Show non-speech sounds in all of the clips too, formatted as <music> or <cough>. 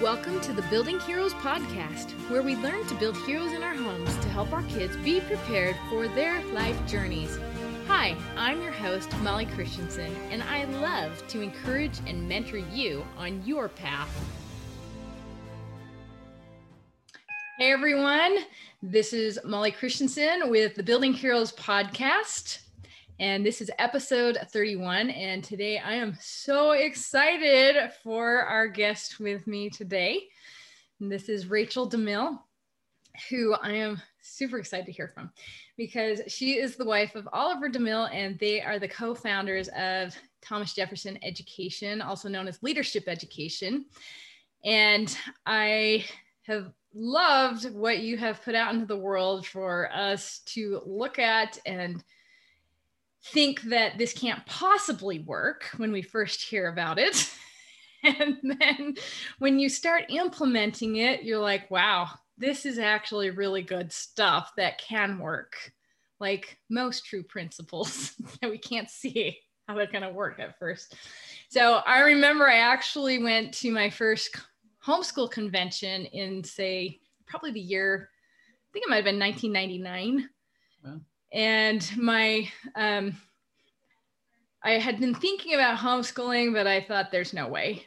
Welcome to the Building Heroes podcast, where we learn to build heroes in our homes to help our kids be prepared for their life journeys. Hi, I'm your host, Molly Christensen, and I love to encourage and mentor you on your path. Hey everyone, this is Molly Christensen with the Building Heroes podcast. And this is episode 31. And today I am so excited for our guest with me today. And this is Rachel DeMille, who I am super excited to hear from because she is the wife of Oliver DeMille and they are the co founders of Thomas Jefferson Education, also known as Leadership Education. And I have loved what you have put out into the world for us to look at and think that this can't possibly work when we first hear about it. <laughs> and then when you start implementing it, you're like, wow, this is actually really good stuff that can work. Like most true principles <laughs> that we can't see how they're going to work at first. So I remember I actually went to my first homeschool convention in, say, probably the year, I think it might have been 1999 and my um, i had been thinking about homeschooling but i thought there's no way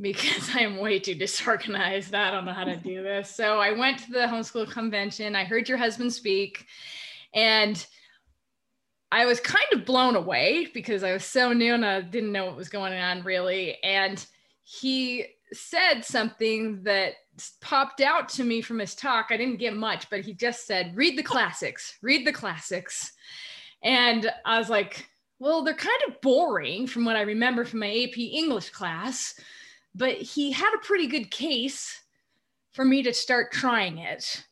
because <laughs> i am way too disorganized. I don't know how to do this. So i went to the homeschool convention. I heard your husband speak. And i was kind of blown away because i was so new and i didn't know what was going on really. And he said something that popped out to me from his talk. I didn't get much, but he just said, read the classics, read the classics. And I was like, well, they're kind of boring from what I remember from my AP English class, but he had a pretty good case for me to start trying it.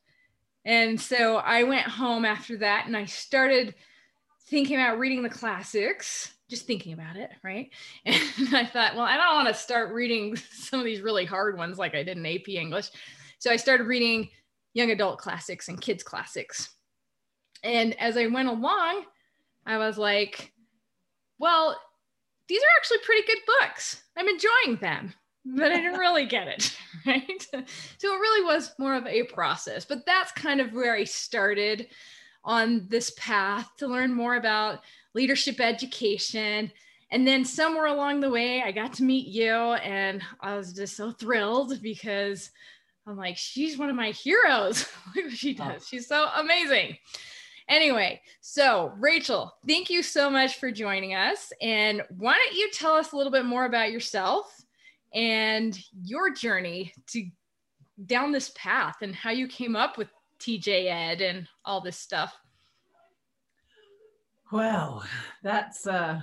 And so I went home after that and I started thinking about reading the classics just thinking about it, right? <laughs> And I thought, well, I don't want to start reading <laughs> some of these really hard ones like I did in AP English. So I started reading young adult classics and kids classics. And as I went along, I was like, well, these are actually pretty good books. I'm enjoying them, but I didn't really get it, <laughs> right? So it really was more of a process, but that's kind of where I started on this path to learn more about leadership education. And then somewhere along the way, I got to meet you, and I was just so thrilled because I'm like, she's one of my heroes. <laughs> Look what she does. Oh. She's so amazing. Anyway, so Rachel, thank you so much for joining us. And why don't you tell us a little bit more about yourself and your journey to down this path and how you came up with TJ Ed and all this stuff? Well, that's uh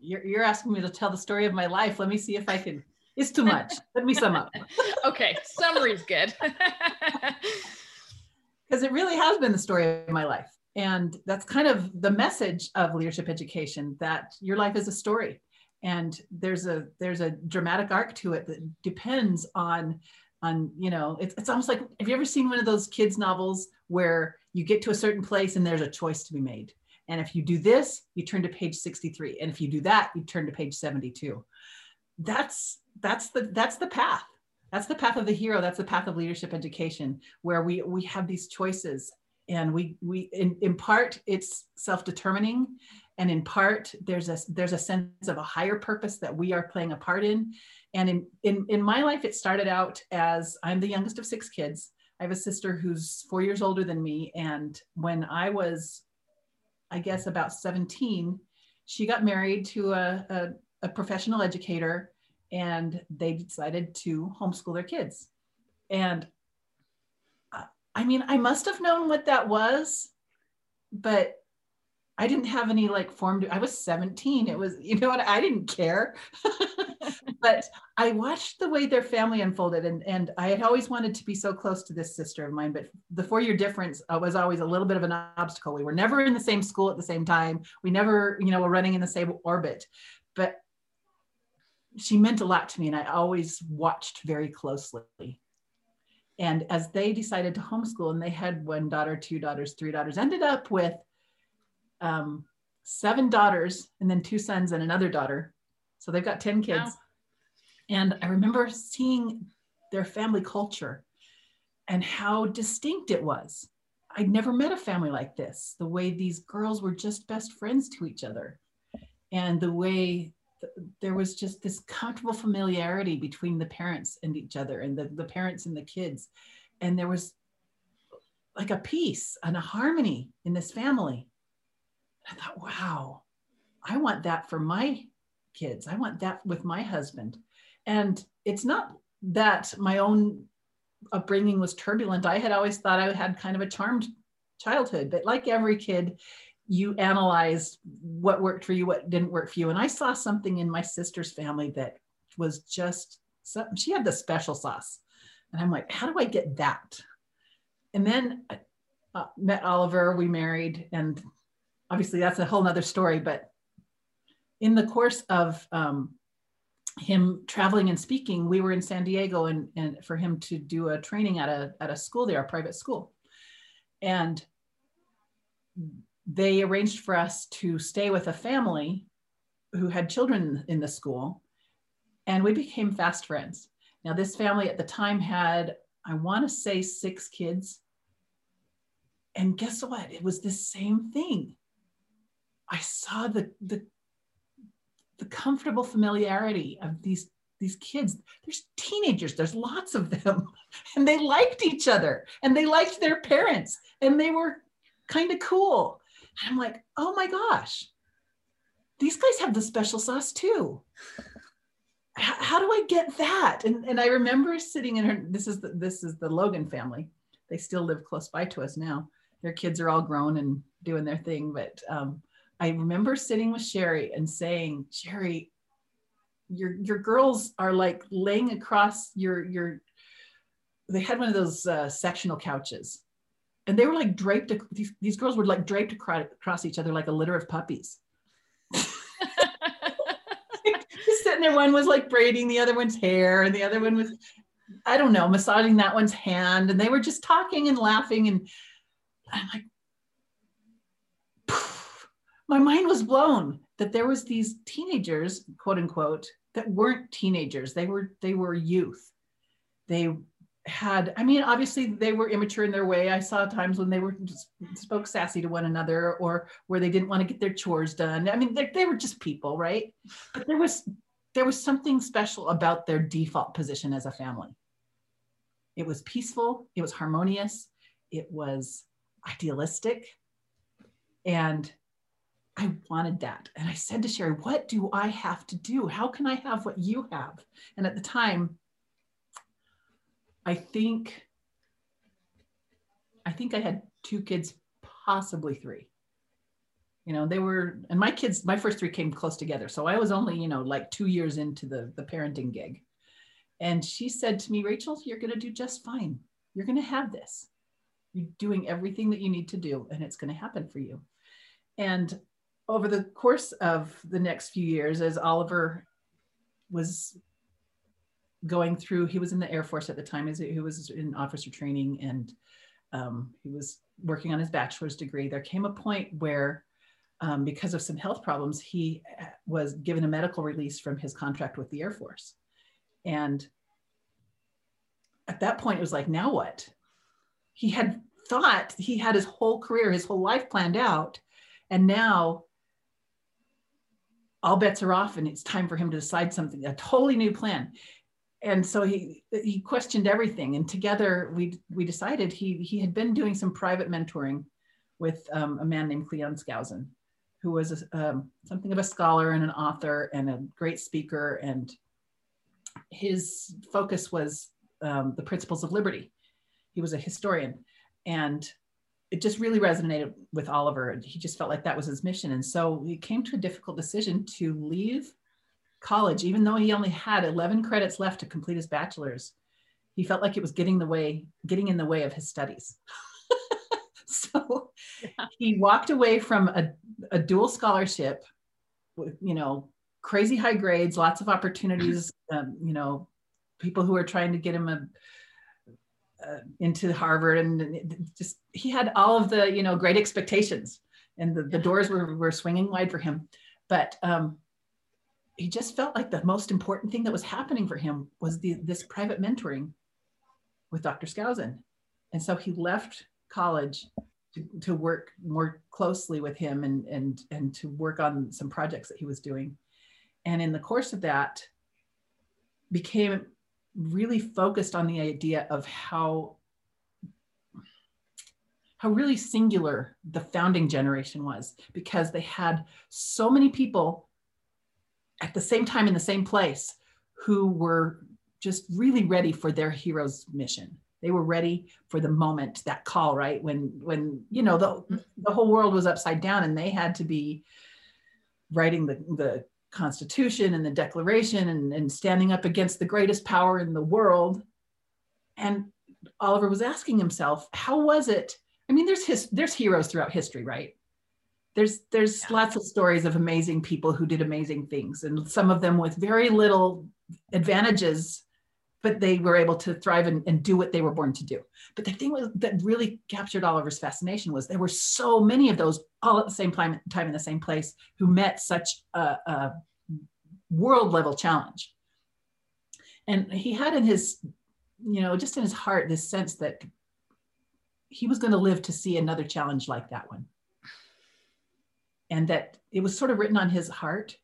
you're you're asking me to tell the story of my life. Let me see if I can it's too much. Let me sum up. <laughs> okay, summary's good. <laughs> Because it really has been the story of my life. And that's kind of the message of leadership education that your life is a story. And there's a there's a dramatic arc to it that depends on on you know it's, it's almost like have you ever seen one of those kids novels where you get to a certain place and there's a choice to be made and if you do this, you turn to page 63. And if you do that, you turn to page 72. That's that's the that's the path. That's the path of the hero. That's the path of leadership education, where we we have these choices. And we we in, in part it's self-determining. And in part, there's a there's a sense of a higher purpose that we are playing a part in. And in in, in my life, it started out as I'm the youngest of six kids. I have a sister who's four years older than me. And when I was I guess about 17, she got married to a, a, a professional educator and they decided to homeschool their kids. And I mean, I must have known what that was, but I didn't have any like form. To, I was 17. It was, you know what? I didn't care. <laughs> but I watched the way their family unfolded, and and I had always wanted to be so close to this sister of mine, but the four year difference uh, was always a little bit of an obstacle. We were never in the same school at the same time. We never, you know, were running in the same orbit, but she meant a lot to me, and I always watched very closely. And as they decided to homeschool, and they had one daughter, two daughters, three daughters, ended up with um, seven daughters and then two sons and another daughter. So they've got 10 kids. Wow. And I remember seeing their family culture and how distinct it was. I'd never met a family like this, the way these girls were just best friends to each other, and the way th- there was just this comfortable familiarity between the parents and each other, and the, the parents and the kids. And there was like a peace and a harmony in this family. I thought, wow, I want that for my kids. I want that with my husband. And it's not that my own upbringing was turbulent. I had always thought I had kind of a charmed childhood, but like every kid, you analyze what worked for you, what didn't work for you. And I saw something in my sister's family that was just something. She had the special sauce. And I'm like, how do I get that? And then uh, met Oliver, we married, and obviously that's a whole nother story. But in the course of um, him traveling and speaking, we were in San Diego and, and for him to do a training at a, at a school there, a private school. And they arranged for us to stay with a family who had children in the school. And we became fast friends. Now, this family at the time had, I want to say, six kids. And guess what? It was the same thing. I saw the, the the comfortable familiarity of these these kids. There's teenagers there's lots of them. <laughs> And they liked each other and they liked their parents and they were kind of cool. And i'm like oh my gosh. These guys have the special sauce too. How, how do i get that? And, and i remember sitting in her this is the, this is the logan family. They still live close by to us now. Their kids are all grown and doing their thing but um, I remember sitting with Sherry and saying, Sherry, your your girls are like laying across your your they had one of those uh, sectional couches. And they were like draped these, these girls were like draped across each other like a litter of puppies. <laughs> Just sitting there one was like braiding the other one's hair and the other one was i don't know massaging that one's hand. And they were just talking and laughing. And i'm like my mind was blown that there was these teenagers quote unquote that weren't teenagers. They were they were youth. They had i mean obviously they were immature in their way. I saw times when they were just spoke sassy to one another or where they didn't want to get their chores done. I mean they, they were just people right? But there was there was something special about their default position as a family. It was peaceful. It was harmonious. It was idealistic. And I wanted that. And I said to Sherry, What do I have to do? How can I have what you have? And at the time, I think I think I had two kids, possibly three. You know, they were, and my kids, my first three came close together. So I was only, you know, like two years into the, the parenting gig. And she said to me, Rachel, you're going to do just fine. You're going to have this. You're doing everything that you need to do, and it's going to happen for you. And over the course of the next few years, as Oliver was going through, he was in the Air Force at the time, he was in officer training, and um, he was working on his bachelor's degree. There came a point where, um, because of some health problems, he uh, was given a medical release from his contract with the Air Force. And at that point, it was like, now what? He had thought he had his whole career, his whole life planned out. And now all bets are off and it's time for him to decide something, a totally new plan. And so he he questioned everything. And together we we decided he he had been doing some private mentoring with um, a man named Cleon Skousen, who was a, um, something of a scholar and an author and a great speaker. And his focus was um, the principles of liberty. He was a historian. And it just really resonated with Oliver. He just felt like that was his mission. And so he came to a difficult decision to leave college, even though he only had 11 credits left to complete his bachelor's. He felt like it was getting the way, getting in the way of his studies. <laughs> so yeah. he walked away from a, a dual scholarship with, you know, crazy high grades, lots of opportunities, um, you know, people who are trying to get him a uh, into Harvard, and just he had all of the you know great expectations, and the, the doors were were swinging wide for him. But um, he just felt like the most important thing that was happening for him was the this private mentoring with Dr. Skousen. And so he left college to, to work more closely with him and, and, and to work on some projects that he was doing. And in the course of that, became really focused on the idea of how how really singular the founding generation was because they had so many people at the same time in the same place who were just really ready for their hero's mission. They were ready for the moment that call right? When when you know the the whole world was upside down and they had to be writing the the constitution and the declaration and, and standing up against the greatest power in the world. And oliver was asking himself how was it? I mean there's his there's heroes throughout history right? There's there's yeah. lots of stories of amazing people who did amazing things and some of them with very little advantages but they were able to thrive and, and, do what they were born to do. But the thing was that really captured Oliver's fascination was there were so many of those all at the same time, time in the same place who met such a, a world level challenge. And he had in his, you know, just in his heart, this sense that he was going to live to see another challenge like that one. And that it was sort of written on his heart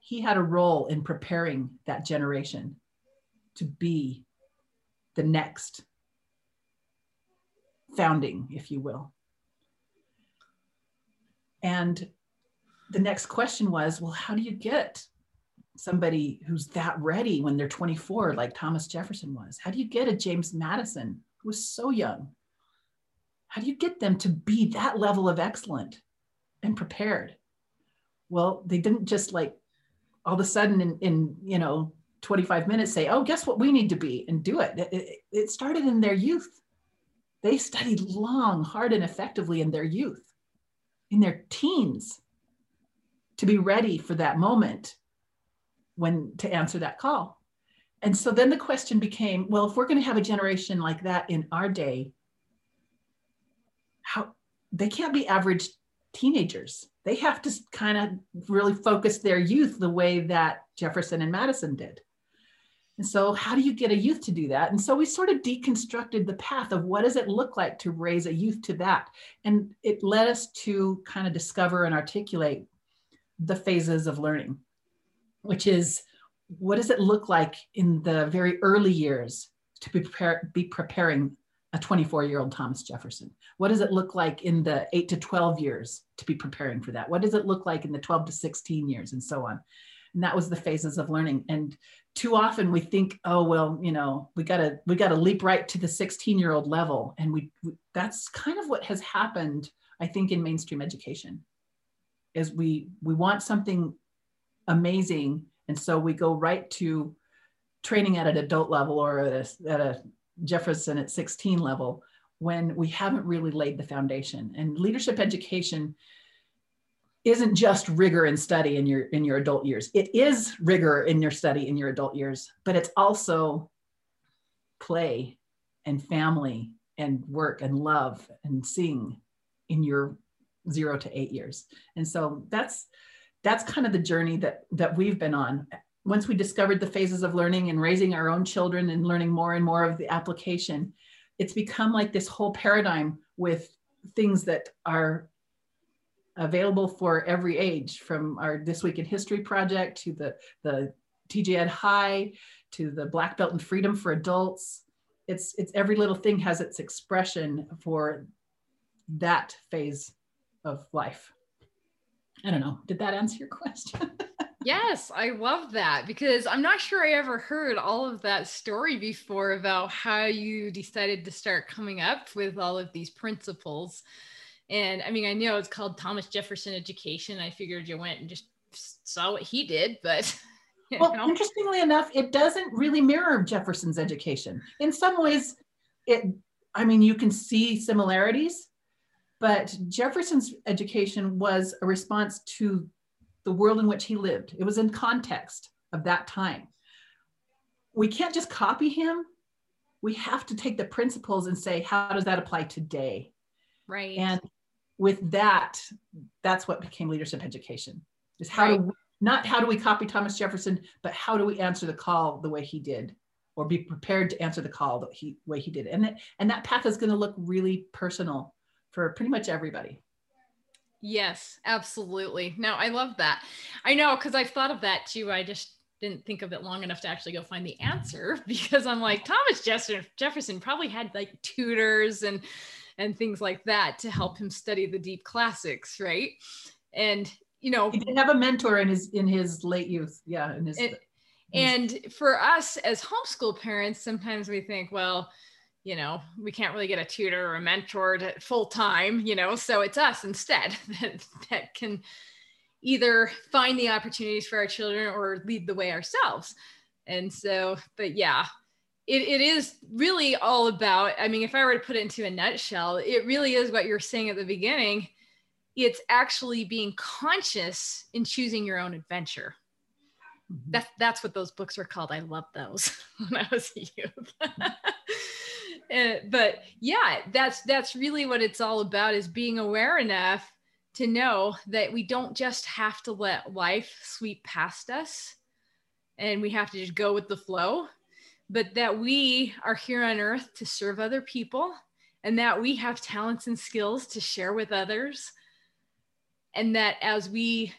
he had a role in preparing that generation to be the next founding, if you will. And the next question was well, how do you get somebody who's that ready when they're 24, like Thomas Jefferson was? How do you get a James Madison who was so young? How do you get them to be that level of excellent and prepared? Well, they didn't just like all of a sudden in, in you know 25 minutes say oh guess what we need to be? and do it. it it started in their youth. They studied long hard and effectively in their youth in their teens to be ready for that moment when to answer that call. And so then the question became well if we're going to have a generation like that in our day how they can't be average teenagers they have to kind of really focus their youth the way that Jefferson and Madison did. And so, how do you get a youth to do that? And so, we sort of deconstructed the path of what does it look like to raise a youth to that? And it led us to kind of discover and articulate the phases of learning, which is what does it look like in the very early years to be, prepare, be preparing a 24 year old Thomas Jefferson? What does it look like in the 8 to 12 years to be preparing for that? What does it look like in the 12 to 16 years and so on? And that was the phases of learning. And too often we think, oh well, you know, we gotta we gotta leap right to the 16 year old level, and we, we that's kind of what has happened, I think, in mainstream education, is we we want something amazing, and so we go right to training at an adult level or at a, at a Jefferson at 16 level when we haven't really laid the foundation. And leadership education isn't just rigor and study in your in your adult years. It is rigor in your study in your adult years, but it's also play and family and work and love and sing in your 0 to 8 years. And so that's that's kind of the journey that that we've been on once we discovered the phases of learning and raising our own children and learning more and more of the application, it's become like this whole paradigm with things that are available for every age from our This Week in History project to the, the TJ Ed High to the Black Belt and Freedom for Adults. It's, it's every little thing has its expression for that phase of life. I don't know. Did that answer your question? <laughs> Yes, I love that because I'm not sure I ever heard all of that story before about how you decided to start coming up with all of these principles. And I mean, I know it's called Thomas Jefferson Education. I figured you went and just saw what he did, but. <laughs> Well, know. interestingly enough, it doesn't really mirror Jefferson's education. In some ways, it, I mean, you can see similarities, but Jefferson's education was a response to the world in which he lived. It was in context of that time. We can't just copy him. We have to take the principles and say, how does that apply today? Right. And with that, that's what became leadership education. Is how right. do we, not how do we copy Thomas Jefferson, but how do we answer the call the way he did, or be prepared to answer the call the way he did. And that, and that path is going to look really personal for pretty much everybody. Yes, absolutely. No, I love that. I know because I've thought of that too. I just didn't think of it long enough to actually go find the answer <laughs> because I'm like Thomas Jefferson Jefferson probably had like tutors and and things like that to help him study the deep classics, right? And you know, he did have a mentor in his in his late youth. Yeah, in his. And, and for us as homeschool parents, sometimes we think, well, you know, we can't really get a tutor or a mentor to full time, you know, so it's us instead <laughs> that, that can either find the opportunities for our children or lead the way ourselves. And so, but yeah, it, it is really all about, I mean, if I were to put it into a nutshell, it really is what you're saying at the beginning. It's actually being conscious in choosing your own adventure. Mm-hmm. That's that's what those books were called. I love those <laughs> when I was a youth. <laughs> uh, but yeah, that's that's really what it's all about is being aware enough to know that we don't just have to let life sweep past us and we have to just go with the flow, but that we are here on earth to serve other people and that we have talents and skills to share with others. And that as we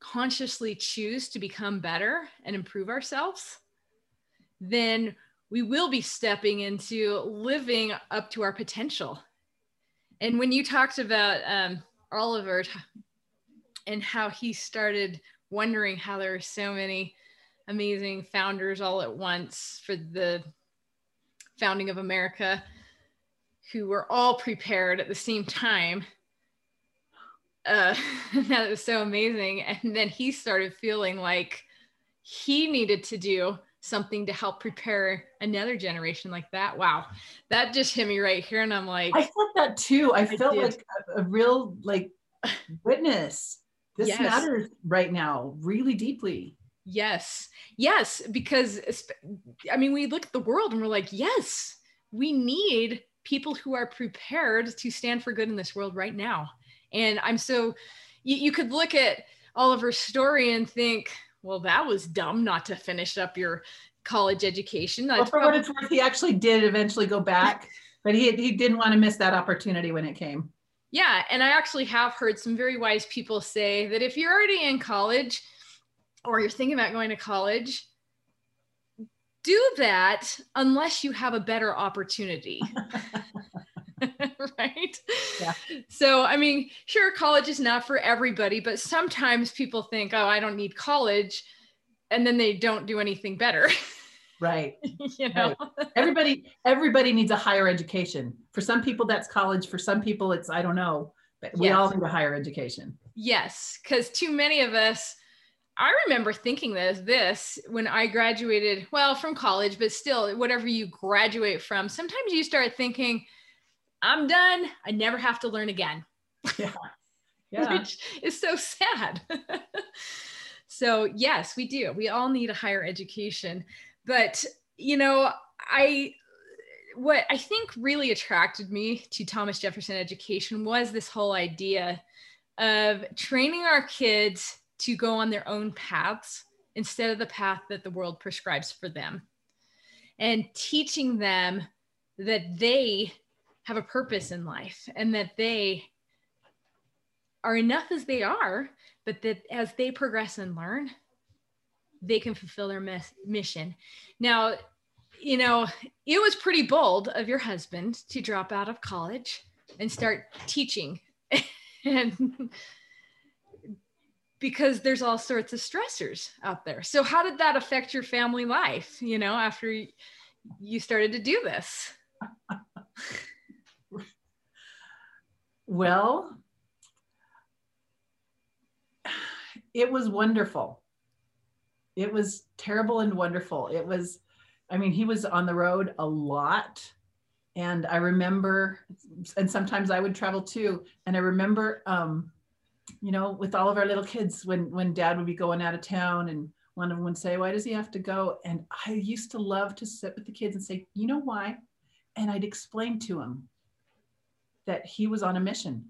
consciously choose to become better and improve ourselves, then we will be stepping into living up to our potential. And when you talked about um, Oliver and how he started wondering how there are so many amazing founders all at once for the founding of America who were all prepared at the same time. Uh, <laughs> that was so amazing. And then he started feeling like he needed to do something to help prepare another generation like that. Wow, that just hit me right here, and I'm like, I felt that too. I, I felt did. like a, a, real like witness. This yes. matters right now, really deeply. Yes, yes, because I mean, we look at the world and we're like, yes, we need people who are prepared to stand for good in this world right now. And I'm so, you, you could look at Oliver's story and think, well, that was dumb not to finish up your college education. Well, for what it's worth, he actually did eventually go back, <laughs> but he, he didn't want to miss that opportunity when it came. Yeah. And I actually have heard some very wise people say that if you're already in college or you're thinking about going to college, do that unless you have a better opportunity. <laughs> <laughs> right? Yeah. So, I mean, sure, college is not for everybody, but sometimes people think, oh, I don't need college. And then they don't do anything better. <laughs> Right. you know, right. everybody, everybody needs a higher education. For some people, that's college. For some people, it's, I don't know, but we yes. all need a higher education. Yes. Because too many of us, I remember thinking this this when I graduated, well, from college, but still, whatever you graduate from, sometimes you start thinking, I'm done. I never have to learn again. <laughs> Yeah. <laughs> Yeah. Which is so sad. <laughs> so, yes, we do. We all need a higher education. But, you know, I what I think really attracted me to Thomas Jefferson education was this whole idea of training our kids to go on their own paths instead of the path that the world prescribes for them and teaching them that they have a purpose in life and that they are enough as they are, but that as they progress and learn, they can fulfill their mes- mission. Now, you know, it was pretty bold of your husband to drop out of college and start teaching. <laughs> and because there's all sorts of stressors out there. So how did that affect your family life, you know, after you started to do this? <laughs> Well, it was wonderful. It was terrible and wonderful. It was, I mean, he was on the road a lot. And I remember, and sometimes I would travel too. And I remember, um, you know, with all of our little kids, when when dad would be going out of town and one of them would say, Why does he have to go? And I used to love to sit with the kids and say, You know why? And I'd explain to them that he was on a mission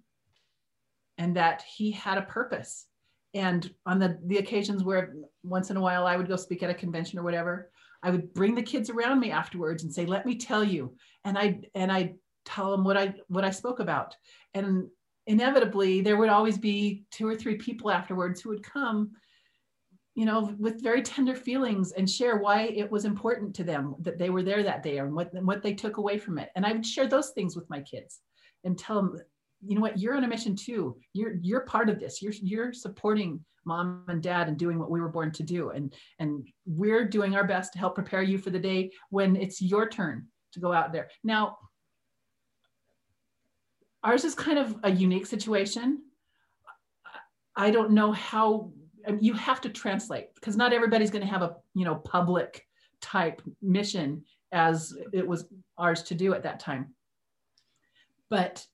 and that he had a purpose. And on the, the occasions where once in a while I would go speak at a convention or whatever, I would bring the kids around me afterwards and say, let me tell you. And I, and I tell them what I, what I spoke about. And inevitably there would always be two or three people afterwards who would come you know with very tender feelings and share why it was important to them that they were there that day and what, what they took away from it and i would share those things with my kids and tell them you know what you're on a mission too. You're you're part of this. You're you're supporting mom and dad and doing what we were born to do. And and we're doing our best to help prepare you for the day when it's your turn to go out there. Now ours is kind of a unique situation. I don't know how I mean, you have to translate because not everybody's going to have a you know public type mission as it was ours to do at that time but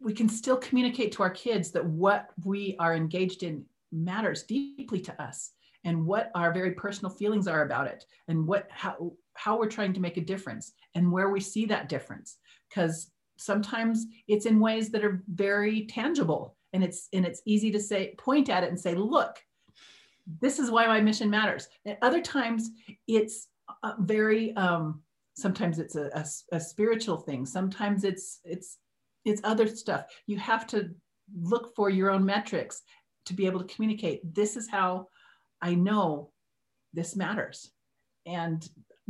we can still communicate to our kids that what we are engaged in matters deeply to us and what our very personal feelings are about it and what how how we're trying to make a difference and where we see that difference. Because sometimes it's in ways that are very tangible and it's and it's easy to say point at it and say look this is why my mission matters. And other times it's very um sometimes it's a, a, a spiritual thing. Sometimes it's it's it's other stuff. You have to look for your own metrics to be able to communicate this is how i know this matters. And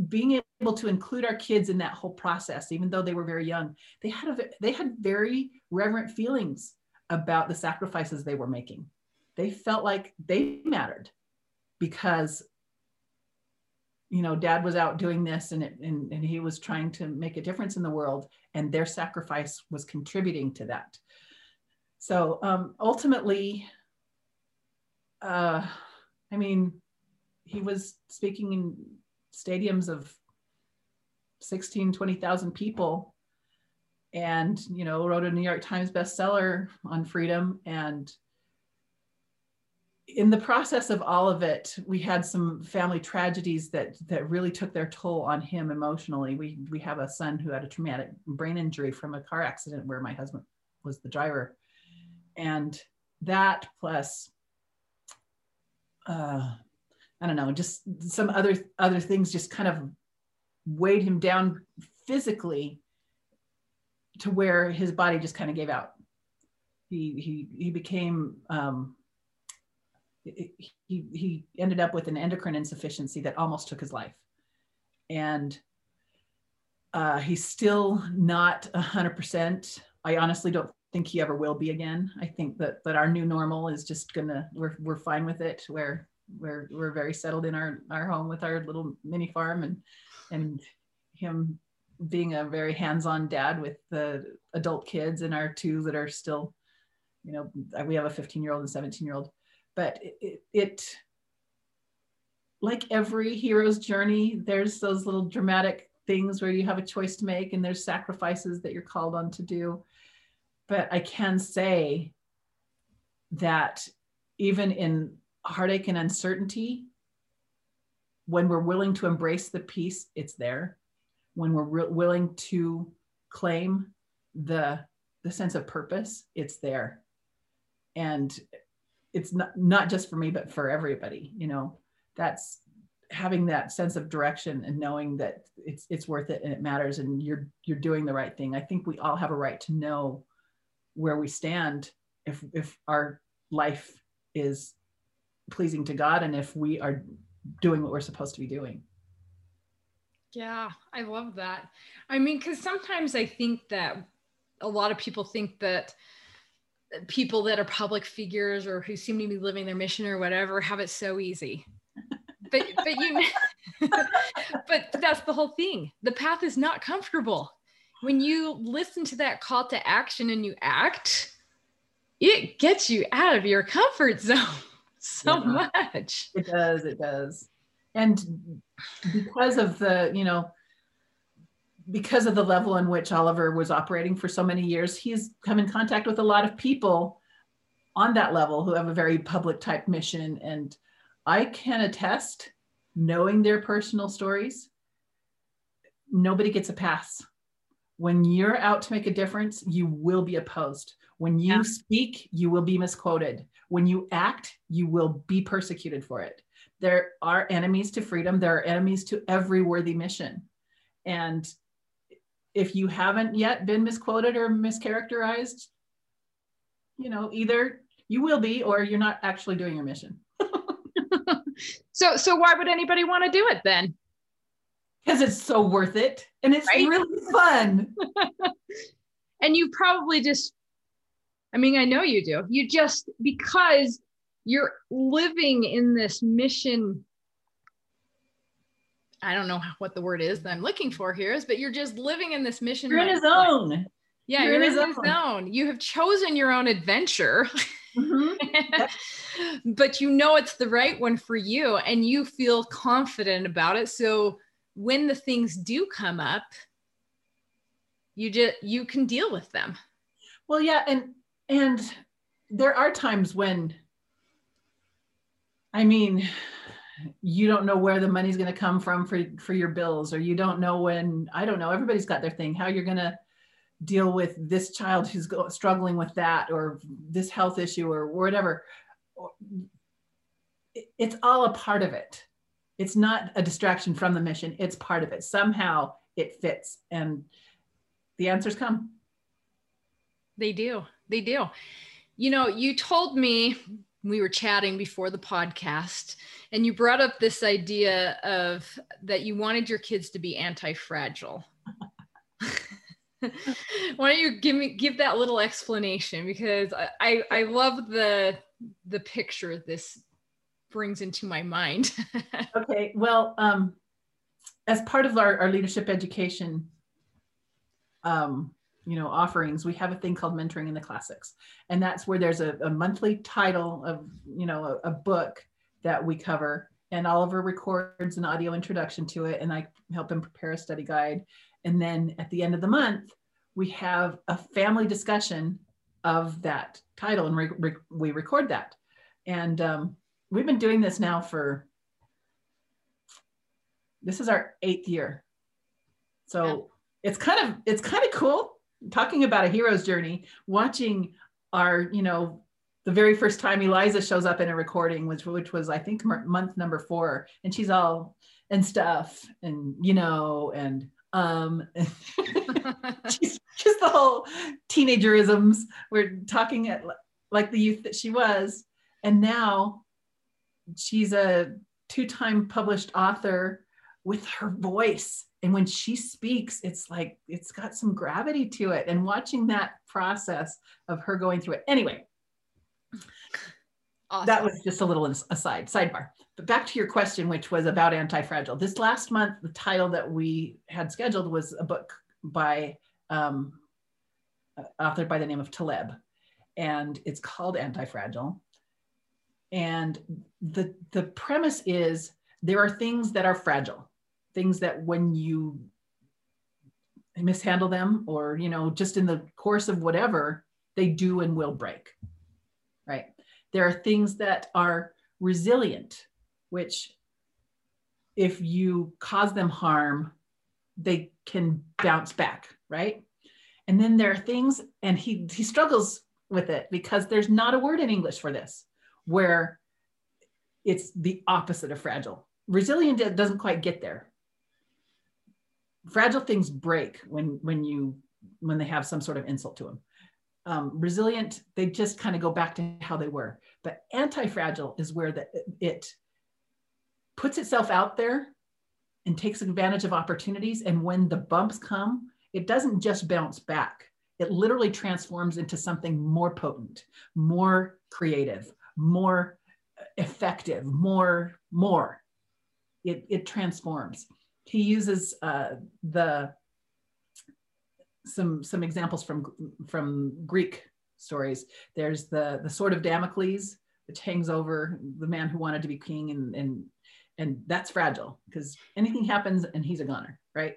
being able to include our kids in that whole process even though they were very young they had a they had very reverent feelings about the sacrifices they were making. They felt like they mattered because you know dad was out doing this and, it, and and he was trying to make a difference in the world and their sacrifice was contributing to that. So um, ultimately uh, i mean he was speaking in stadiums of 16 20,000 people and you know wrote a new york times bestseller on freedom and in the process of all of it, we had some family tragedies that that really took their toll on him emotionally. We we have a son who had a traumatic brain injury from a car accident where my husband was the driver, and that plus, uh, I don't know, just some other other things just kind of weighed him down physically to where his body just kind of gave out. He he he became um, he, he ended up with an endocrine insufficiency that almost took his life. And uh, he's still not 100%. I honestly don't think he ever will be again. I think that that our new normal is just gonna we're we're fine with it. Where we're we're very settled in our our home with our little mini farm and and him being a very hands-on dad with the adult kids and our two that are still, you know, we have a 15 year old and 17 year old but it, it, like every hero's journey there's those little dramatic things where you have a choice to make and there's sacrifices that you're called on to do. But i can say that even in heartache and uncertainty when we're willing to embrace the peace it's there. When we're re- willing to claim the the sense of purpose it's there. And it's not not just for me but for everybody you know? That's having that sense of direction and knowing that it's it's worth it and it matters and you're you're doing the right thing. I think we all have a right to know where we stand if if our life is pleasing to god and if we are doing what we're supposed to be doing. Yeah i love that. I mean because sometimes i think that a lot of people think that people that are public figures or who seem to be living their mission or whatever have it so easy. But but you <laughs> but that's the whole thing. The path is not comfortable. When you listen to that call to action and you act, it gets you out of your comfort <laughs> zone so yeah. much. It does, it does. And because of the, you know, because of the level in which Oliver was operating for so many years, he's come in contact with a lot of people on that level who have a very public type mission. And I can attest, knowing their personal stories, nobody gets a pass. When you're out to make a difference, you will be opposed. When you yeah. speak, you will be misquoted. when you act, you will be persecuted for it. There are enemies to freedom, there are enemies to every worthy mission. And if you haven't yet been misquoted or mischaracterized, you know, either you will be or you're not actually doing your mission. <laughs> so so why would anybody want to do it then? Because it's so worth it and it's right? really fun. <laughs> and you probably just I mean, I know you do. You just because you're living in this mission I don't know what the word is that I'm looking for here is, but you're just living in this mission. You're in a zone. Yeah, you're, you're in, zone. zone. You have chosen your own adventure, mm-hmm. <laughs> but you know it's the right one for you and you feel confident about it. So when the things do come up, you just you can deal with them. Well, yeah, and and there are times when I mean, you don't know where the money's going to come from for for your bills or you don't know when I don't know everybody's got their thing how you're going to deal with this child who's go, struggling with that or this health issue or whatever. It's all a part of it. It's not a distraction from the mission it's part of it. Somehow it fits and the answers come. They do they do. You know you told me we were chatting before the podcast and you brought up this idea of that you wanted your kids to be anti-fragile. <laughs> Why don't you give me give that little explanation? Because I, I love the the picture this brings into my mind. <laughs> Okay well um as part of our, our leadership education um you know offerings we have a thing called mentoring in the classics. And that's where there's a, a monthly title of you know a, a book that we cover and oliver records an audio introduction to it and i help him prepare a study guide and then at the end of the month, we have a family discussion of that title and re- re- we record that. And um, we've been doing this now for, this is our eighth year. So yeah. it's kind of, it's kind of cool talking about a hero's journey, watching our, you know, the very first time Eliza shows up in a recording, which which was I think month number four, and she's all and stuff, and you know, and um <laughs> she's just the whole teenagerisms. We're talking at like the youth that she was and now she's a two-time published author with her voice and when she speaks it's like it's got some gravity to it and watching that process of her going through it. Anyway awesome. that was just a little aside sidebar but back to your question, which was about anti-fragile. This last month, the title that we had scheduled was a book by um, authored by the name of Taleb, and it's called Anti-Fragile. And the the premise is there are things that are fragile, things that when you mishandle them, or you know, just in the course of whatever, they do and will break. There are things that are resilient which if you cause them harm, they can bounce back, right? And then there are things, and he he struggles with it because there's not a word in English for this, where it's the opposite of fragile. Resilient doesn't quite get there. Fragile things break when when you when they have some sort of insult to them. Um, resilient, they just kind of go back to how they were. But anti-fragile is where the, it puts itself out there and takes advantage of opportunities. And when the bumps come, it doesn't just bounce back. It literally transforms into something more potent, more creative, more effective, more, more. It, it transforms. He uses uh, the some some examples from from Greek stories. There's the the sword of Damocles, which hangs over the man who wanted to be king and, and and that's fragile because anything happens and he's a goner, right?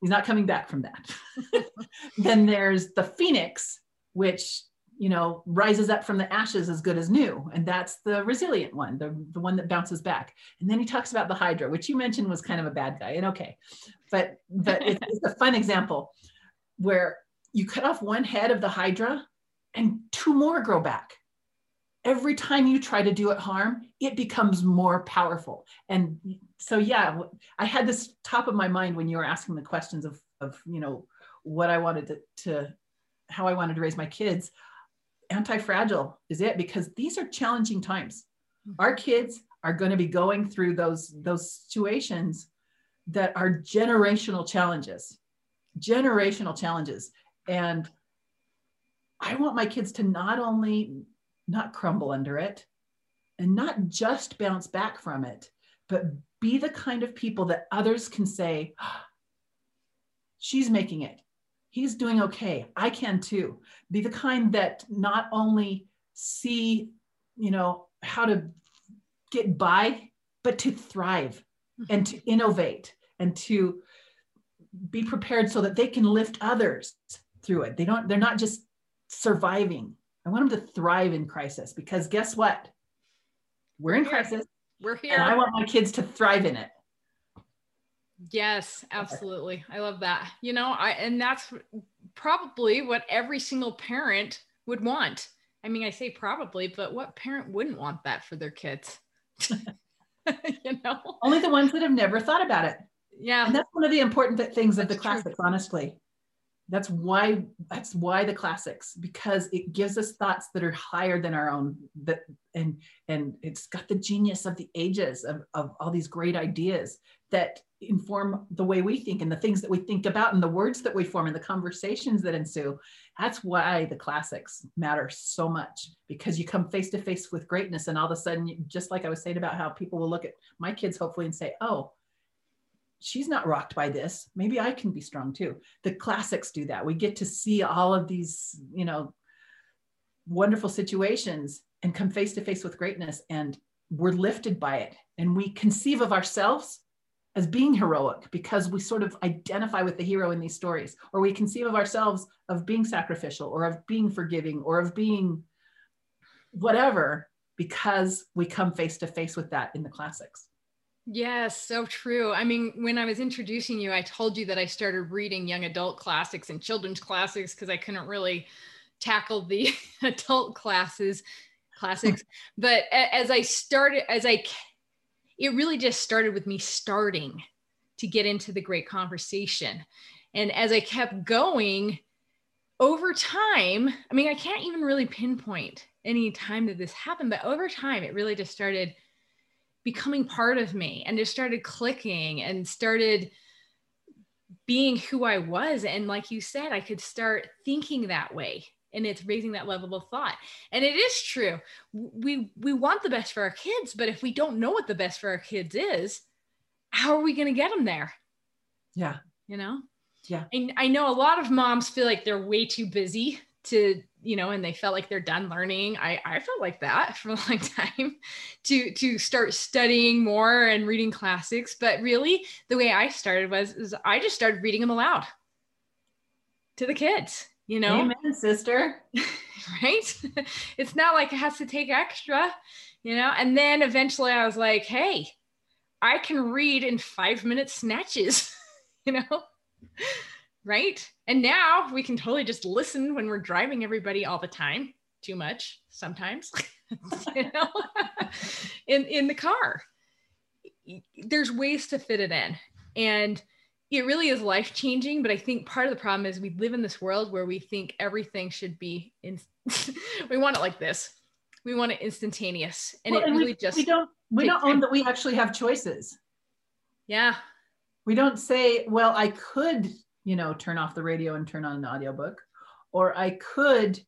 He's not coming back from that. <laughs> then there's the phoenix, which you know rises up from the ashes as good as new, and that's the resilient one, the, the one that bounces back. And then he talks about the hydra, which you mentioned was kind of a bad guy, and okay, but but it's, it's a fun example where you cut off one head of the hydra and two more grow back every time you try to do it harm, it becomes more powerful. And so, yeah, I had this top of my mind when you were asking the questions of, of you know, what I wanted to, to how I wanted to raise my kids. Anti-fragile is it because these are challenging times. Our kids are going to be going through those those situations that are generational challenges, generational challenges, and I want my kids to not only not crumble under it and not just bounce back from it, but be the kind of people that others can say, ah, she's making it. He's doing okay. I can too. Be the kind that not only see, you know, how to get by, but to thrive and to mm-hmm. innovate and to be prepared so that they can lift others through it. They don't, they're not just surviving. I want them to thrive in crisis because guess what? We're in crisis. We're here. And I want my kids to thrive in it. Yes, absolutely. I love that. You know, I and that's probably what every single parent would want. I mean, I say probably, but what parent wouldn't want that for their kids? <laughs> you know, only the ones that have never thought about it. Yeah. And that's one of the important things of the classics, true. honestly. That's why that's why the classics, because it gives us thoughts that are higher than our own, that and and it's got the genius of the ages of, of all these great ideas that inform the way we think and the things that we think about and the words that we form and the conversations that ensue. That's why the classics matter so much because you come face to face with greatness and all of a sudden, just like I was saying about how people will look at my kids hopefully and say, oh, she's not rocked by this. Maybe I can be strong too. The classics do that. We get to see all of these, you know, wonderful situations and come face to face with greatness and we're lifted by it and we conceive of ourselves as being heroic because we sort of identify with the hero in these stories or we conceive of ourselves of being sacrificial or of being forgiving or of being whatever because we come face to face with that in the classics Yes, so true. I mean, when I was introducing you, I told you that I started reading young adult classics and children's classics because I couldn't really tackle the <laughs> adult classes hmm. classics. but as I started, as I, it really just started with me starting to get into the great conversation. And as I kept going over time, I mean, I can't even really pinpoint any time that this happened, but over time, it really just started becoming part of me and just started clicking and started being who I was. And like you said, I could start thinking that way. And it's raising that level of thought. And it is true. We we want the best for our kids, but if we don't know what the best for our kids is, how are we going to get them there? Yeah. You know? Yeah. And I know a lot of moms feel like they're way too busy to you know and they felt like they're done learning i i felt like that <laughs> for a long time to to start studying more and reading classics. But really the way i started was is i just started reading them aloud to the kids you know? Amen sister. <laughs> Right? <laughs> It's not like it has to take extra you know? And then eventually i was like hey i can read in five minute snatches you know right? And now we can totally just listen when we're driving everybody all the time, too much sometimes, <laughs> you know, <laughs> in, in the car. There's ways to fit it in. And it really is life changing. But I think part of the problem is we live in this world where we think everything should be in, <laughs> we want it like this. We want it instantaneous. And well, it really we, just we don't we don't own that we actually have choices. Yeah. We don't say, well, I could you know, turn off the radio and turn on an audiobook. Or I could,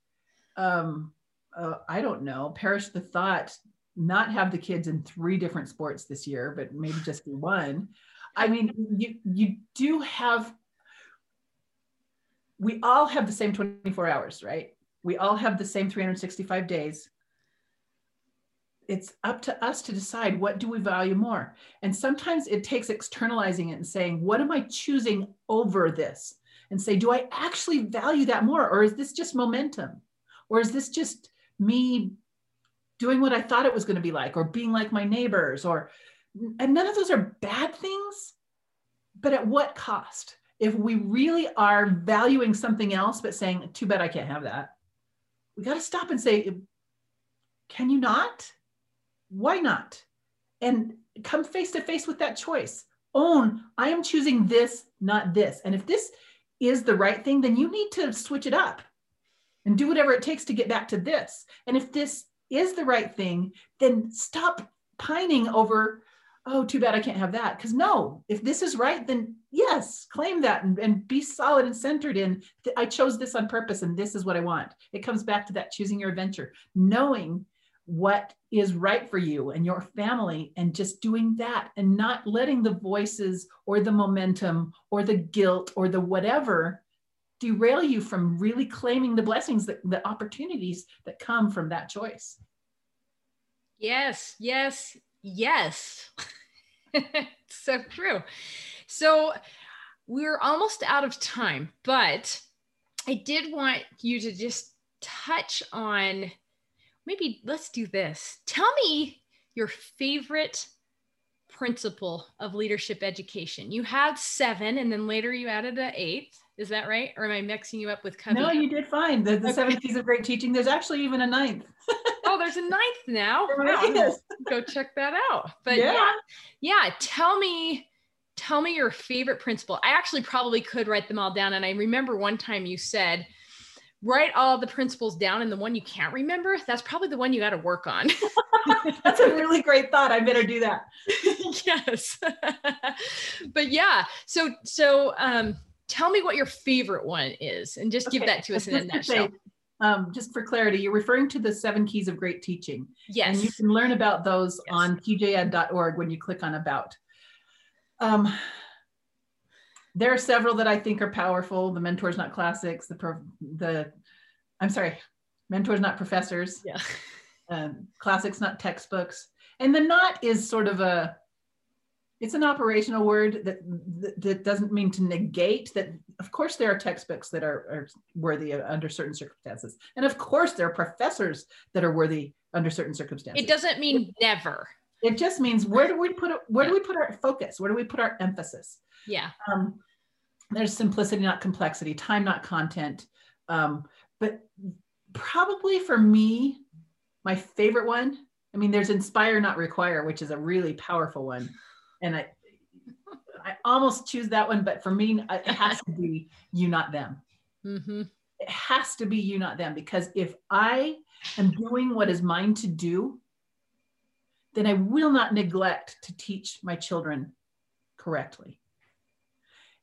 um, uh, I don't know, perish the thought, not have the kids in three different sports this year, but maybe just one. I mean, you, you do have, we all have the same 24 hours, right? We all have the same 365 days it's up to us to decide what do we value more. And sometimes it takes externalizing it and saying what am i choosing over this? And say do i actually value that more or is this just momentum? Or is this just me doing what i thought it was going to be like or being like my neighbors or and none of those are bad things but at what cost? If we really are valuing something else but saying too bad i can't have that we got to stop and say Can you not? Why not? And come face to face with that choice. Own, I am choosing this, not this. And if this is the right thing, then you need to switch it up and do whatever it takes to get back to this. And if this is the right thing, then stop pining over, oh, too bad I can't have that. Because no, if this is right, then yes, claim that and, and be solid and centered in, I chose this on purpose and this is what I want. It comes back to that choosing your adventure, knowing what is right for you and your family and just doing that and not letting the voices or the momentum or the guilt or the whatever derail you from really claiming the blessings that the opportunities that come from that choice. Yes yes yes. <laughs> So true. So we're almost out of time but i did want you to just touch on maybe let's do this tell me your favorite principle of leadership education you had seven and then later you added an eighth is that right? Or am I mixing you up with Cubby? No, you did fine. The, the okay. seven keys of great teaching. There's actually even a ninth. <laughs> oh, there's a ninth now. Wow. Go check that out. But yeah. yeah, yeah. Tell me, tell me your favorite principle. I actually probably could write them all down. And I remember one time you said, write all the principles down and the one you can't remember that's probably the one you got to work on <laughs> that's a really great thought i better do that <laughs> yes <laughs> but yeah so so um tell me what your favorite one is and just give that to us in a nutshell. Say, um, just for clarity, you're referring to the seven keys of great teaching. Yes. And you can learn about those yes. on tjed.org when you click on about. Um, there are several that I think are powerful. The mentors, not classics. The pro, the, I'm sorry, mentors, not professors. Yeah. <laughs> Um, classics, not textbooks. And the not is sort of a it's an operational word that, that, that doesn't mean to negate that of course there are textbooks that are, are worthy under certain circumstances and of course there are professors that are worthy under certain circumstances it doesn't mean never it just means where do we put it? where yeah. do we put our focus where do we put our emphasis yeah um, there's simplicity not complexity time not content um, but probably for me my favorite one i mean there's inspire not require which is a really powerful one and I I almost choose that one, but for me, it has to be you, not them. Mm-hmm. It has to be you, not them, because if I am doing what is mine to do, then I will not neglect to teach my children correctly.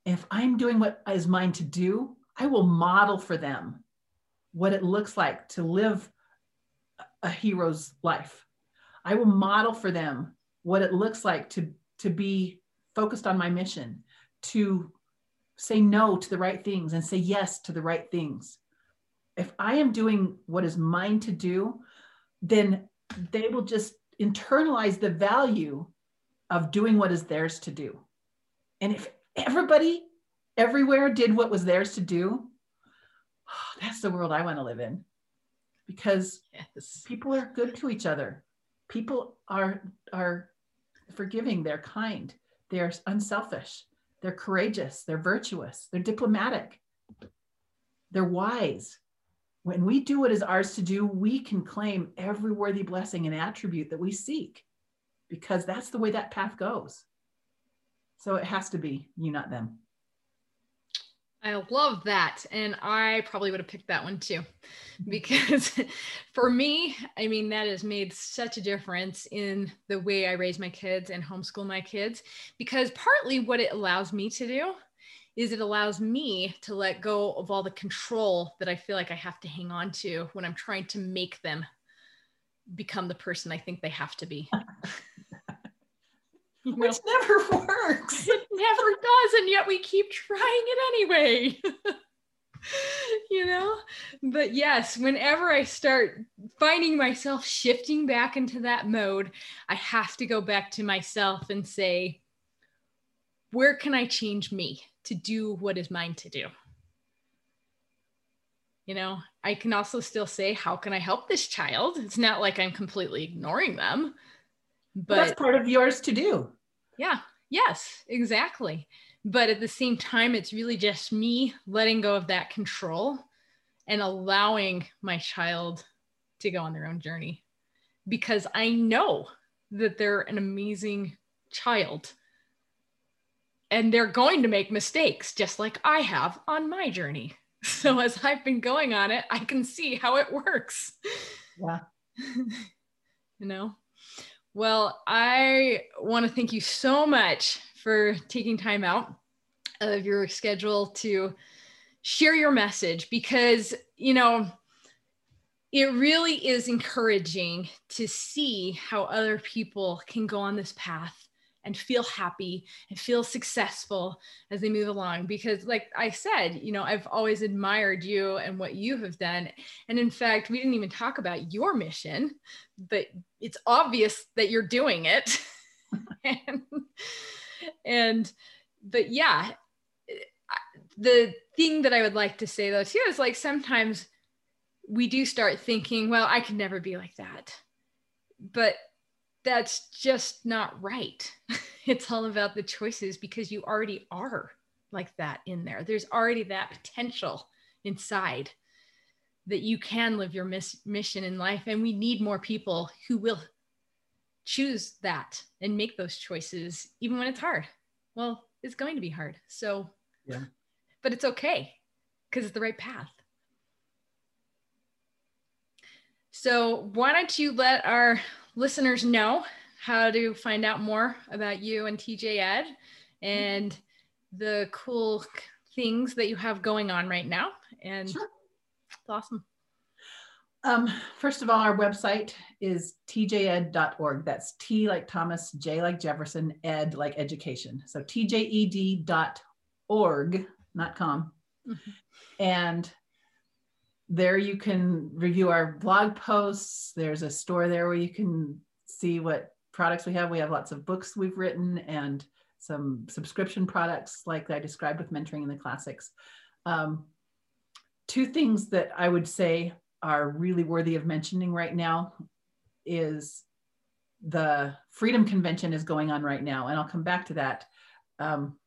If I'm doing what is mine to do, I will model for them what it looks like to live a hero's life. I will model for them what it looks like to to be focused on my mission, to say no to the right things and say yes to the right things. If I am doing what is mine to do, then they will just internalize the value of doing what is theirs to do. And if everybody everywhere did what was theirs to do, oh, <sighs> that's the world I want to live in. Because yes. people are good to each other. People are are forgiving, they're kind, they're unselfish, they're courageous, they're virtuous, they're diplomatic, they're wise. When we do what is ours to do, we can claim every worthy blessing and attribute that we seek because that's the way that path goes. So it has to be you, not them. I love that. And I probably would have picked that one too. <laughs> Because <laughs> for me, I mean, that has made such a difference in the way I raise my kids and homeschool my kids. Because partly what it allows me to do is it allows me to let go of all the control that I feel like I have to hang on to when I'm trying to make them become the person I think they have to be. <laughs> which never works. It never does, and yet we keep trying it anyway. <laughs> you know but yes whenever i start finding myself shifting back into that mode i have to go back to myself and say where can i change me to do what is mine to do you know i can also still say how can i help this child it's not like i'm completely ignoring them but well, that's part of yours to do yeah. Yes, exactly. But at the same time, it's really just me letting go of that control and allowing my child to go on their own journey. because I know that they're an amazing child and they're going to make mistakes just like I have on my journey. <laughs> So as I've been going on it, I can see how it works. Yeah. <laughs> you know. Well, I want to thank you so much for taking time out of your schedule to share your message because, you know, it really is encouraging to see how other people can go on this path and feel happy and feel successful as they move along. Because like i said you know i've always admired you and what you have done. And in fact we didn't even talk about your mission but it's obvious that you're doing it. <laughs> And, and but yeah the thing that i would like to say though too is like sometimes we do start thinking well i could never be like that. But that's just not right. <laughs> it's all about the choices because you already are like that in there. There's already that potential inside that you can live your miss- mission in life. And we need more people who will choose that and make those choices, even when it's hard. Well, it's going to be hard. So, yeah, but it's okay because it's the right path. So, why don't you let our listeners know how to find out more about you and TJ Ed and the cool things that you have going on right now. And sure. it's awesome. Um, first of all, our website is tjed.org. That's T like Thomas, J like Jefferson, ed like education. So tjed.org, not com. Mm-hmm. And there you can review our blog posts. There's a store there where you can see what products we have. We have lots of books we've written and some subscription products like I described with mentoring in the classics. Um, two things that I would say are really worthy of mentioning right now is the Freedom Convention is going on right now, and I'll come back to that. Um,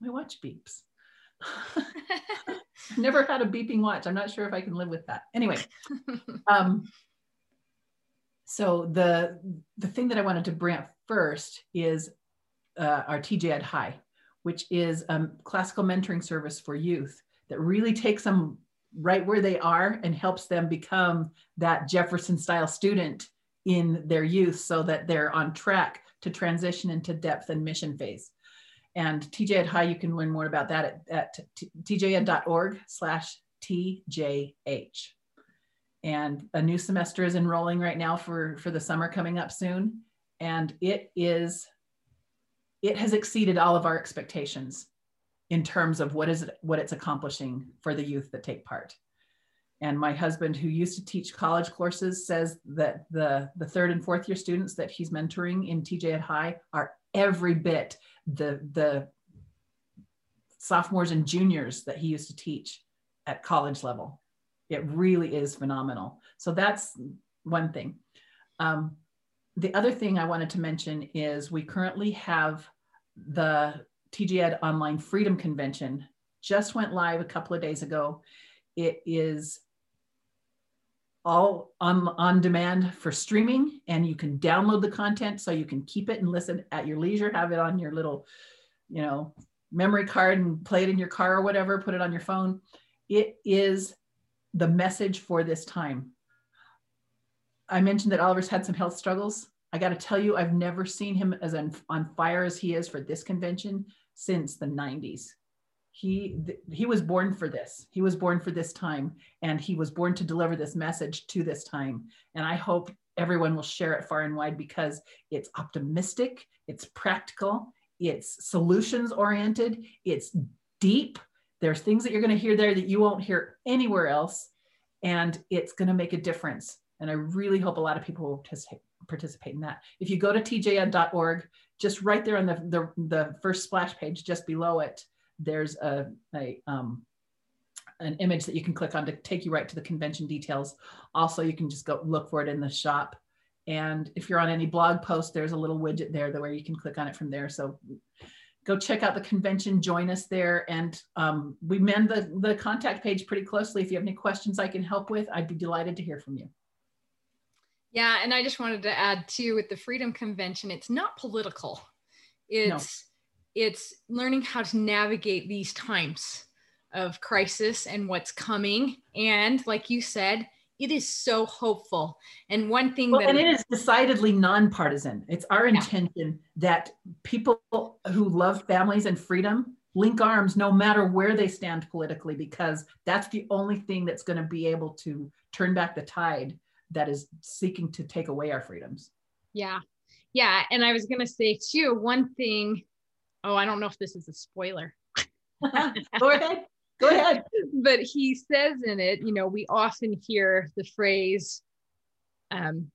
my watch beeps. <laughs> <laughs> never had a beeping watch. I'm not sure if I can live with that. Anyway, <laughs> um, so the the thing that I wanted to bring up first is uh, our TJ Ed High, which is a classical mentoring service for youth that really takes them right where they are and helps them become that Jefferson style student in their youth so that they're on track to transition into depth and mission phase. And TJ Ed High, you can learn more about that at, at tjed.org slash TJH. And a new semester is enrolling right now for, for the summer coming up soon. And it is, it has exceeded all of our expectations in terms of what is it, what it's accomplishing for the youth that take part. And my husband, who used to teach college courses, says that the, the third and fourth year students that he's mentoring in TJ Ed High are every bit the the sophomores and juniors that he used to teach at college level. It really is phenomenal. So that's one thing. Um, the other thing I wanted to mention is we currently have the TJ Ed Online Freedom Convention just went live a couple of days ago. It is all on, on demand for streaming and you can download the content so you can keep it and listen at your leisure have it on your little you know memory card and play it in your car or whatever put it on your phone. It is the message for this time. I mentioned that oliver's had some health struggles. I got to tell you i've never seen him as on, on fire as he is for this convention since the 90s he he was born for this. He was born for this time and he was born to deliver this message to this time. And i hope everyone will share it far and wide because it's optimistic it's practical it's solutions oriented it's deep. There's things that you're going to hear there that you won't hear anywhere else and it's going to make a difference. And i really hope a lot of people will participate in that. If you go to tjed.org just right there on the, the, the first splash page just below it there's a, a um, an image that you can click on to take you right to the convention details. Also, you can just go look for it in the shop. And if you're on any blog post, there's a little widget there that where you can click on it from there. So go check out the convention, join us there. And um, we mend the, the contact page pretty closely. If you have any questions I can help with, I'd be delighted to hear from you. Yeah, and I just wanted to add too with the Freedom Convention, it's not political. It's no. It's learning how to navigate these times of crisis and what's coming. And like you said, it is so hopeful. And one thing well, that and it is decidedly nonpartisan. It's our yeah. intention that people who love families and freedom link arms no matter where they stand politically, because that's the only thing that's going to be able to turn back the tide that is seeking to take away our freedoms. Yeah. Yeah. And I was going to say, too, one thing. Oh, I don't know if this is a spoiler. <laughs> Go ahead. Go ahead. <laughs> but he says in it, you know, we often hear the phrase, um,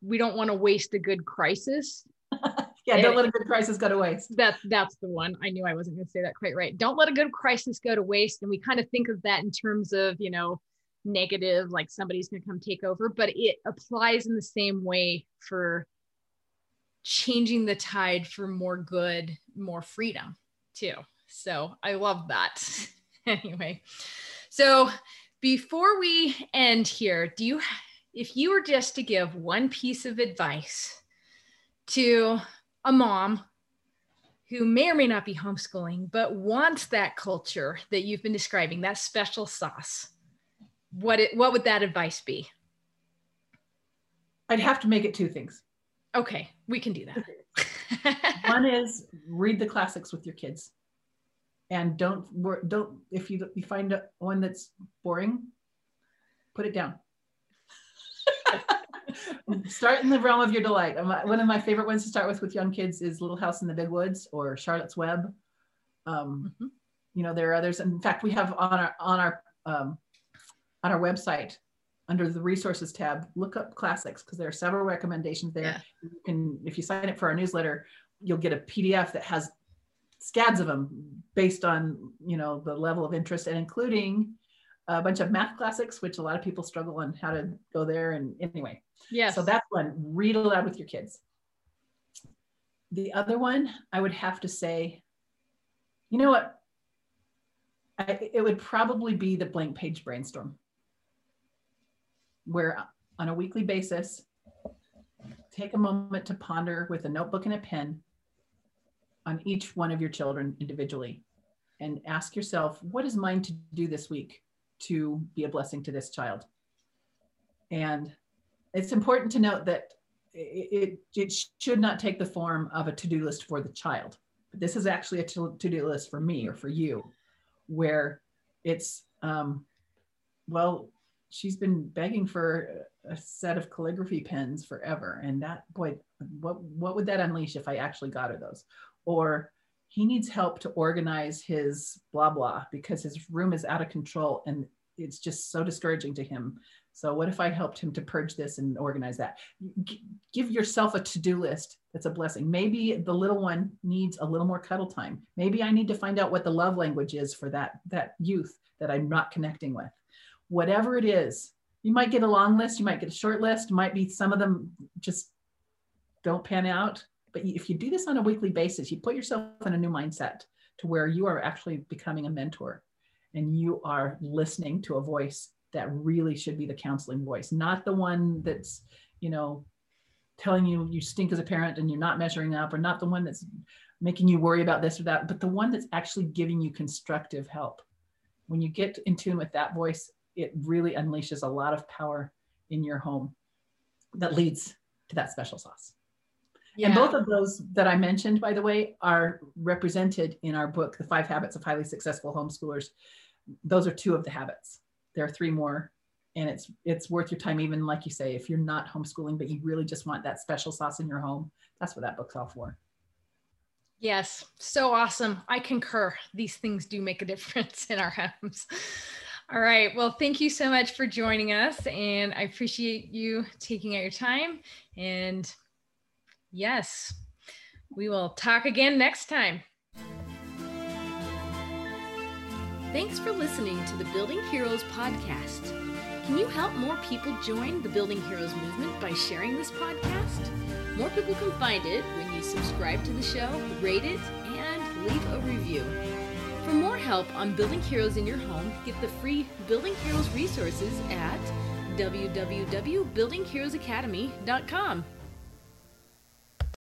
we don't want to waste a good crisis. <laughs> yeah, don't let a good crisis go to waste. That that's the one. I knew I wasn't going to say that quite right. Don't let a good crisis go to waste. And we kind of think of that in terms of, you know, negative, like somebody's going to come take over, but it applies in the same way for changing the tide for more good, more freedom too. So I love that. <laughs> anyway, so before we end here, do you, if you were just to give one piece of advice to a mom who may or may not be homeschooling, but wants that culture that you've been describing, that special sauce, what it, what would that advice be? I'd have to make it two things. Okay, we can do that. One is read the classics with your kids. And don't don't if you you find one that's boring put it down. <laughs> Start in the realm of your delight. One of my favorite ones to start with with young kids is little house in the big woods or charlotte's web. Um, mm-hmm. you know there are others. In fact we have on our on our um, on our website under the resources tab look up classics because there are several recommendations there. Yeah. you can if you sign up for our newsletter you'll get a pdf that has scads of them based on you know the level of interest and including a bunch of math classics which a lot of people struggle on how to go there and anyway. Yeah so that's one. Read aloud with your kids. The other one i would have to say you know what? I, it would probably be the blank page brainstorm where on a weekly basis take a moment to ponder with a notebook and a pen on each one of your children individually and ask yourself, what is mine to do this week to be a blessing to this child? And it's important to note that it, it, should not take the form of a to-do list for the child. But this is actually a to-do list for me or for you, where it's, um, well, she's been begging for a set of calligraphy pens forever. And that, boy, what, what would that unleash if I actually got her those? or he needs help to organize his blah blah because his room is out of control and it's just so discouraging to him. So what if I helped him to purge this and organize that? G- give yourself a to-do list. That's a blessing. Maybe the little one needs a little more cuddle time. Maybe I need to find out what the love language is for that that youth that I'm not connecting with. Whatever it is, you might get a long list, you might get a short list, might be some of them just don't pan out. But if you do this on a weekly basis, you put yourself in a new mindset to where you are actually becoming a mentor and you are listening to a voice that really should be the counseling voice, not the one that's, you know, telling you you stink as a parent and you're not measuring up, or not the one that's making you worry about this or that, but the one that's actually giving you constructive help. When you get in tune with that voice, it really unleashes a lot of power in your home that leads to that special sauce. Yeah. And both of those that I mentioned, by the way, are represented in our book, The Five Habits of Highly Successful Homeschoolers. Those are two of the habits. There are three more. And it's it's worth your time, even like you say, if you're not homeschooling, but you really just want that special sauce in your home, that's what that book's all for. Yes, so awesome. I concur. These things do make a <laughs> difference in our homes. All right. Well, thank you so much for joining us. And I appreciate you taking out your time and Yes. We will talk again next time. Thanks for listening to the Building Heroes podcast. Can you help more people join the Building Heroes movement by sharing this podcast? More people can find it when you subscribe to the show, rate it, and leave a review. For more help on building heroes in your home, get the free Building Heroes resources at www.buildingheroesacademy.com.